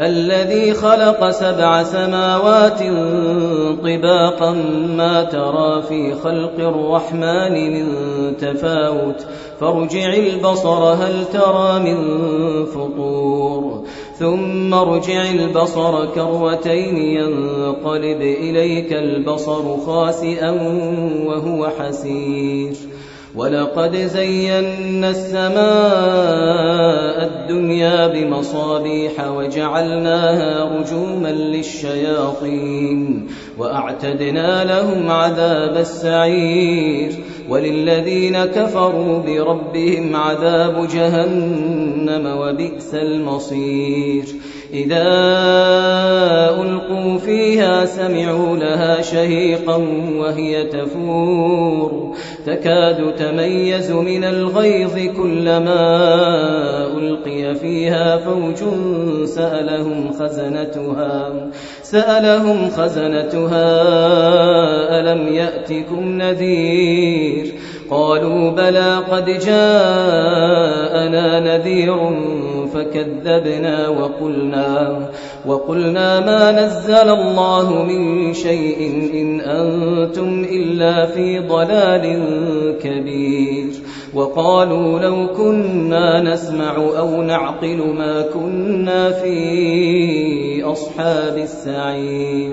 الذي خلق سبع سماوات طباقا ما ترى في خلق الرحمن من تفاوت. فارجع البصر هل ترى من فطور. ثم ارجع البصر كروتين ينقلب إليك البصر خاسئا وهو حسير. ولقد زينا السماء الدنيا بمصابيح وجعلناها رجوما للشياطين وأعتدنا لهم عذاب السعير وللذين كفروا بربهم عذاب جهنم وبئس المصير. إذا ألقوا فيها سمعوا لها شهيقا وهي تفور. تكاد تميز من الغيظ كلما ألقي فيها فوج سألهم خزنتها. سألهم خزنتها ألم يأتكم نذير؟ قالوا بلى قد جاءنا نذير فكذبنا وقلنا وقلنا ما نزل الله من شيء إن أنتم إلا في ضلال كبير. وقالوا لو كنا نسمع أو نعقل ما كنا في أصحاب السعير.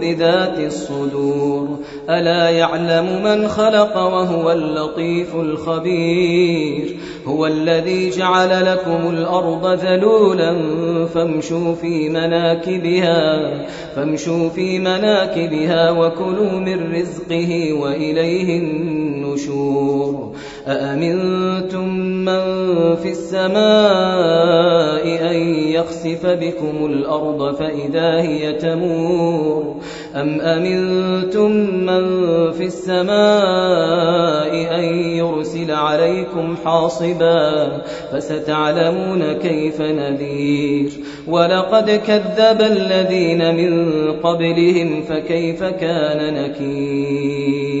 بذات الصدور. ألا يعلم من خلق وهو اللطيف الخبير. هو الذي جعل لكم الأرض ذلولا فامشوا في مناكبها فامشوا في مناكبها وكلوا من رزقه وإليه النشور أأمنتم من في السماء أن يخسف بكم الأرض فإذا هي تمور؟ أم أمنتم من في السماء أن يرسل عليكم حاصبا فستعلمون كيف نذير؟ ولقد كذب الذين من قبلهم فكيف كان نكير؟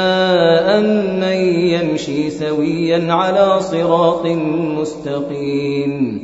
من يمشي سويا على صراط مستقيم.